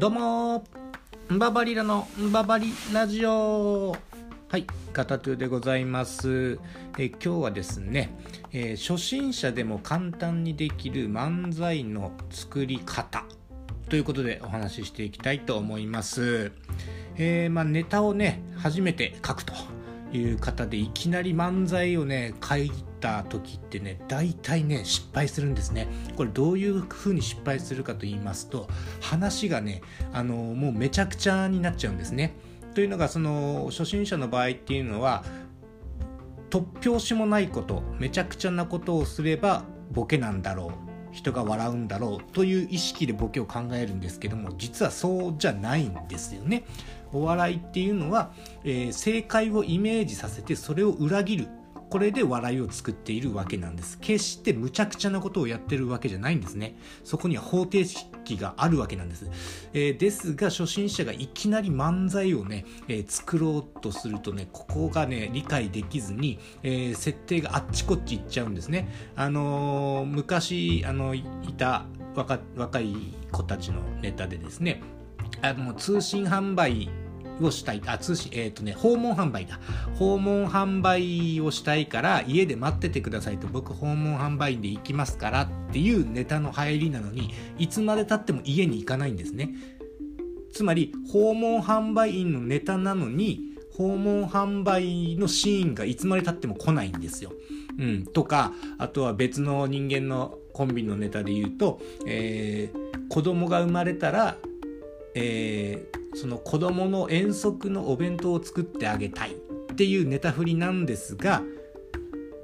どうもんばばりらのんばばりラジオ。はいカタトゥでございます。え今日はですね、えー、初心者でも簡単にできる漫才の作り方ということでお話ししていきたいと思います。えー、まあ、ネタをね初めて書くという方でいきなり漫才をね書いた時ってね大体ね失敗するんですねこれどういう風に失敗するかと言いますと話がねあのもうめちゃくちゃになっちゃうんですねというのがその初心者の場合っていうのは突拍子もないことめちゃくちゃなことをすればボケなんだろう人が笑うんだろうという意識でボケを考えるんですけども実はそうじゃないんですよね。お笑いっていうのは、えー、正解をイメージさせてそれを裏切るこれで笑いを作っているわけなんです。決して無茶苦茶なことをやってるわけじゃないんですね。そこには方程式があるわけなんです、えー、ですが初心者がいきなり漫才をね、えー、作ろうとするとねここがね理解できずに、えー、設定があっちこっち行っちゃうんですね。あの昔あのいた若若い子たちのネタでですねあの通信販売をしたい、あ、通信、えっ、ー、とね、訪問販売だ。訪問販売をしたいから家で待っててくださいと、僕訪問販売員で行きますからっていうネタの入りなのに、いつまで経っても家に行かないんですね。つまり、訪問販売員のネタなのに、訪問販売のシーンがいつまで経っても来ないんですよ。うん、とか、あとは別の人間のコンビのネタで言うと、えー、子供が生まれたら、えー、その子供の遠足のお弁当を作ってあげたいっていうネタ振りなんですが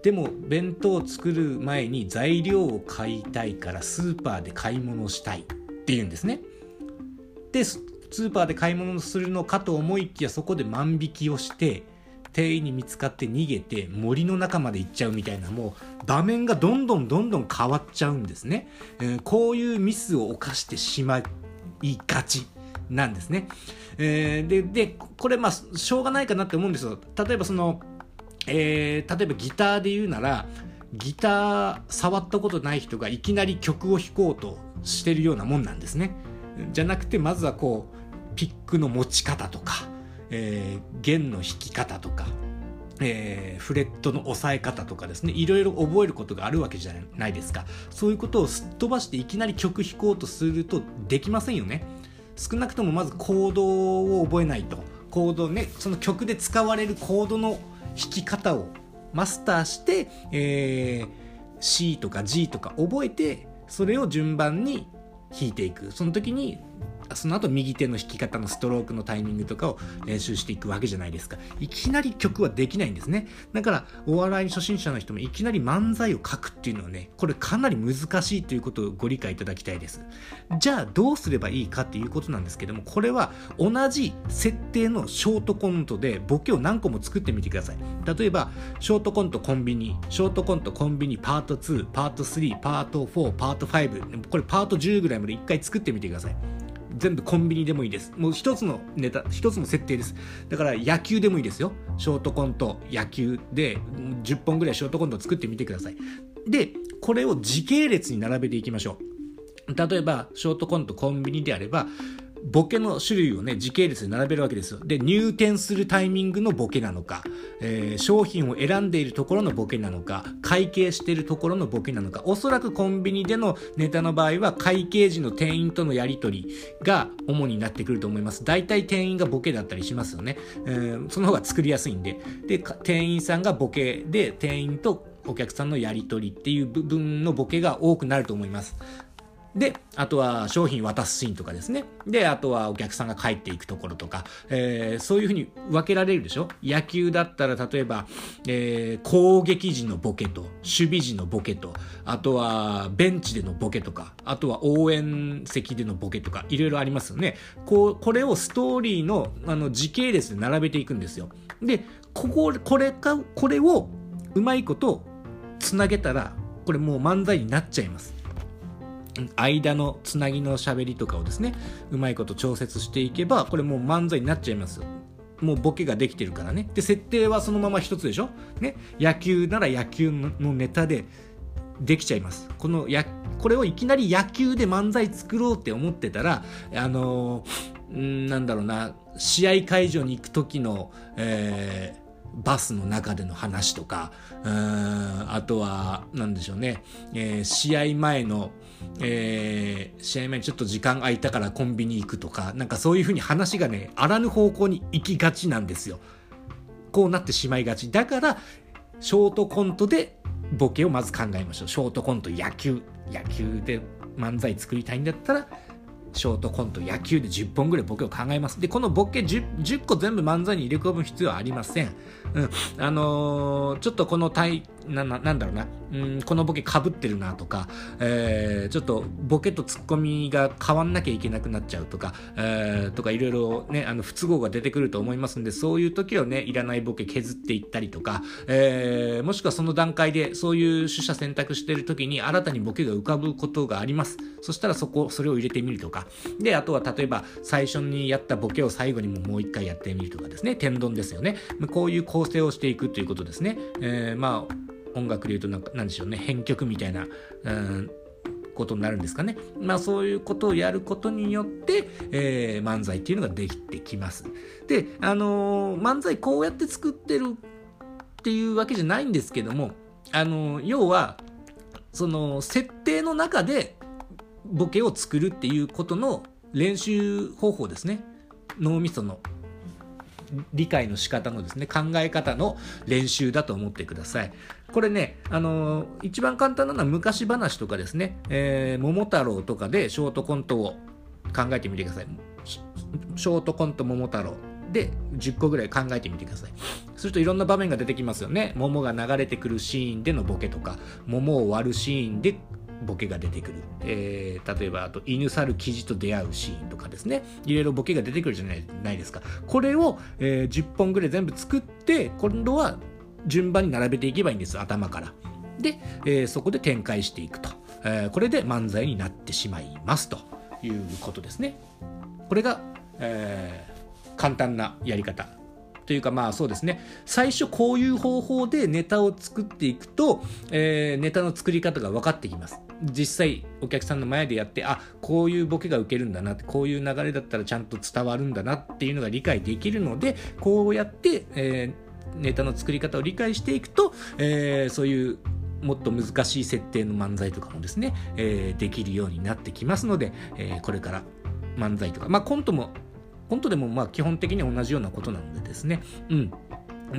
でも弁当を作る前に材料を買いたいからスーパーで買い物したいっていうんですね。でスーパーで買い物するのかと思いきやそこで万引きをして店員に見つかって逃げて森の中まで行っちゃうみたいなもう場面がどんどんどんどん変わっちゃうんですね。えー、こういうミスを犯してしまいがちなんですね。えー、で、で、これまあ、しょうがないかなって思うんですよ。例えばその、えー、例えばギターで言うなら、ギター触ったことない人がいきなり曲を弾こうとしてるようなもんなんですね。じゃなくて、まずはこう、ピックの持ち方とか、えー、弦の弾き方とか、えー、フレットの押さえ方とかですねいろいろ覚えることがあるわけじゃないですかそういうことをすっ飛ばしていきなり曲弾こうとするとできませんよね少なくともまずコードを覚えないと。コードねその曲で使われるコードの弾き方をマスターして、えー、C とか G とか覚えてそれを順番に弾いていく。その時にその後右手の弾き方のストロークのタイミングとかを練習していくわけじゃないですか。いきなり曲はできないんですね。だから、お笑い初心者の人もいきなり漫才を書くっていうのはね、これかなり難しいということをご理解いただきたいです。じゃあ、どうすればいいかっていうことなんですけども、これは同じ設定のショートコントでボケを何個も作ってみてください。例えば、ショートコントコンビニ、ショートコントコンビニパート2、パート3、パート4、パート5、これパート10ぐらいまで一回作ってみてください。全部コンビニでもいいです。もう一つのネタ、一つの設定です。だから野球でもいいですよ。ショートコント、野球で10本ぐらいショートコント作ってみてください。で、これを時系列に並べていきましょう。例えば、ショートコントコンビニであれば、ボケの種類をね、時系列で並べるわけですよ。で、入店するタイミングのボケなのか、えー、商品を選んでいるところのボケなのか、会計しているところのボケなのか、おそらくコンビニでのネタの場合は、会計時の店員とのやり取りが主になってくると思います。大体店員がボケだったりしますよね。えー、その方が作りやすいんで。で、店員さんがボケで、店員とお客さんのやり取りっていう部分のボケが多くなると思います。で、あとは商品渡すシーンとかですね。で、あとはお客さんが帰っていくところとか、えー、そういうふうに分けられるでしょ？野球だったら例えば、えー、攻撃時のボケと、守備時のボケと、あとはベンチでのボケとか、あとは応援席でのボケとか、いろいろありますよね。こう、これをストーリーのあの時系列で並べていくんですよ。で、ここ、これか、これをうまいことつなげたら、これもう漫才になっちゃいます。間のつなぎの喋りとかをですねうまいこと調節していけばこれもう漫才になっちゃいますもうボケができてるからね。で設定はそのまま一つでしょ、ね、野球なら野球のネタでできちゃいます。このやこれをいきなり野球で漫才作ろうって思ってたら、あのー、なんだろうな、試合会場に行く時の、えー、バスの中での話とか、あとは、なんでしょうね、えー、試合前の、えー、試合前にちょっと時間空いたからコンビニ行くとか、なんかそういうふうに話がね、あらぬ方向に行きがちなんですよ。こうなってしまいがち。だから、ショートコントでボケをまず考えましょう。ショートコント野球。野球で漫才作りたいんだったら、ショートコント、野球で10本ぐらいボケを考えます。で、このボケ 10, 10個全部漫才に入れ込む必要はありません。うん。あのー、ちょっとこの体、な、ななんだろうな、うん、このボケかぶってるなとか、えー、ちょっとボケとツッコミが変わんなきゃいけなくなっちゃうとか、えー、とかいろいろね、あの、不都合が出てくると思いますんで、そういう時はね、いらないボケ削っていったりとか、えー、もしくはその段階でそういう取捨選択してる時に新たにボケが浮かぶことがあります。そしたらそこ、それを入れてみるとか、で、あとは例えば最初にやったボケを最後にももう一回やってみるとかですね、天丼ですよね。こういう構成をしていくということですね。えー、まあ、音楽で言うとなんか、なんでしょうね、編曲みたいな、うん、ことになるんですかね。まあそういうことをやることによって、えー、漫才っていうのができてきます。で、あのー、漫才こうやって作ってるっていうわけじゃないんですけども、あのー、要は、その設定の中でボケを作るっていうことの練習方法ですね。脳みその理解の仕方のですね、考え方の練習だと思ってください。これね、あのー、一番簡単なのは昔話とかですね、えー、桃太郎とかでショートコントを考えてみてください。ショートコント桃太郎で10個ぐらい考えてみてください。するといろんな場面が出てきますよね。桃が流れてくるシーンでのボケとか、桃を割るシーンでボケが出てくる。えー、例えば、あと、犬猿記事と出会うシーンとかですね。いろいろボケが出てくるじゃないないですか。これを、えー、10本ぐらい全部作って、今度は順番に並べていけばいいんです、頭から。で、えー、そこで展開していくと。え、これで漫才になってしまいますということですね。これが、え、簡単なやり方というかまあそうですね。最初こういう方法でネタを作っていくと、えー、ネタの作り方が分かってきます。実際お客さんの前でやってあこういうボケが受けるんだなってこういう流れだったらちゃんと伝わるんだなっていうのが理解できるのでこうやって、えー、ネタの作り方を理解していくと、えー、そういうもっと難しい設定の漫才とかもですね、えー、できるようになってきますので、えー、これから漫才とか、まあコントもコントでもまあ基本的に同じようなことなのでですね、うん。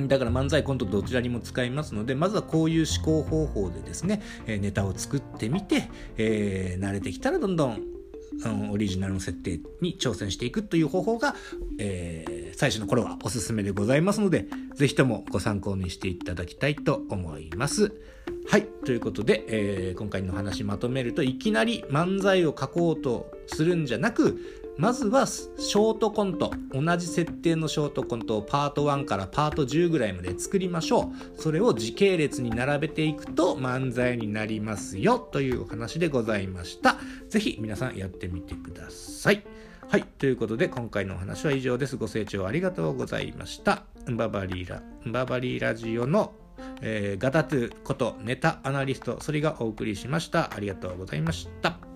だから漫才コントどちらにも使いますので、まずはこういう思考方法でですね、えネタを作ってみて、えー、慣れてきたらどんどん、うん、オリジナルの設定に挑戦していくという方法が、えー、最初の頃はおすすめでございますので、ぜひともご参考にしていただきたいと思います。はい。ということで、えー、今回の話まとめると、いきなり漫才を書こうとするんじゃなく、まずはショートコント同じ設定のショートコントをパート1からパート10ぐらいまで作りましょうそれを時系列に並べていくと漫才になりますよというお話でございました是非皆さんやってみてくださいはい。ということで、今回のお話は以上です。ご清聴ありがとうございました。ババリーラ、ババリーラジオの、えー、ガタトゥことネタアナリスト、それがお送りしました。ありがとうございました。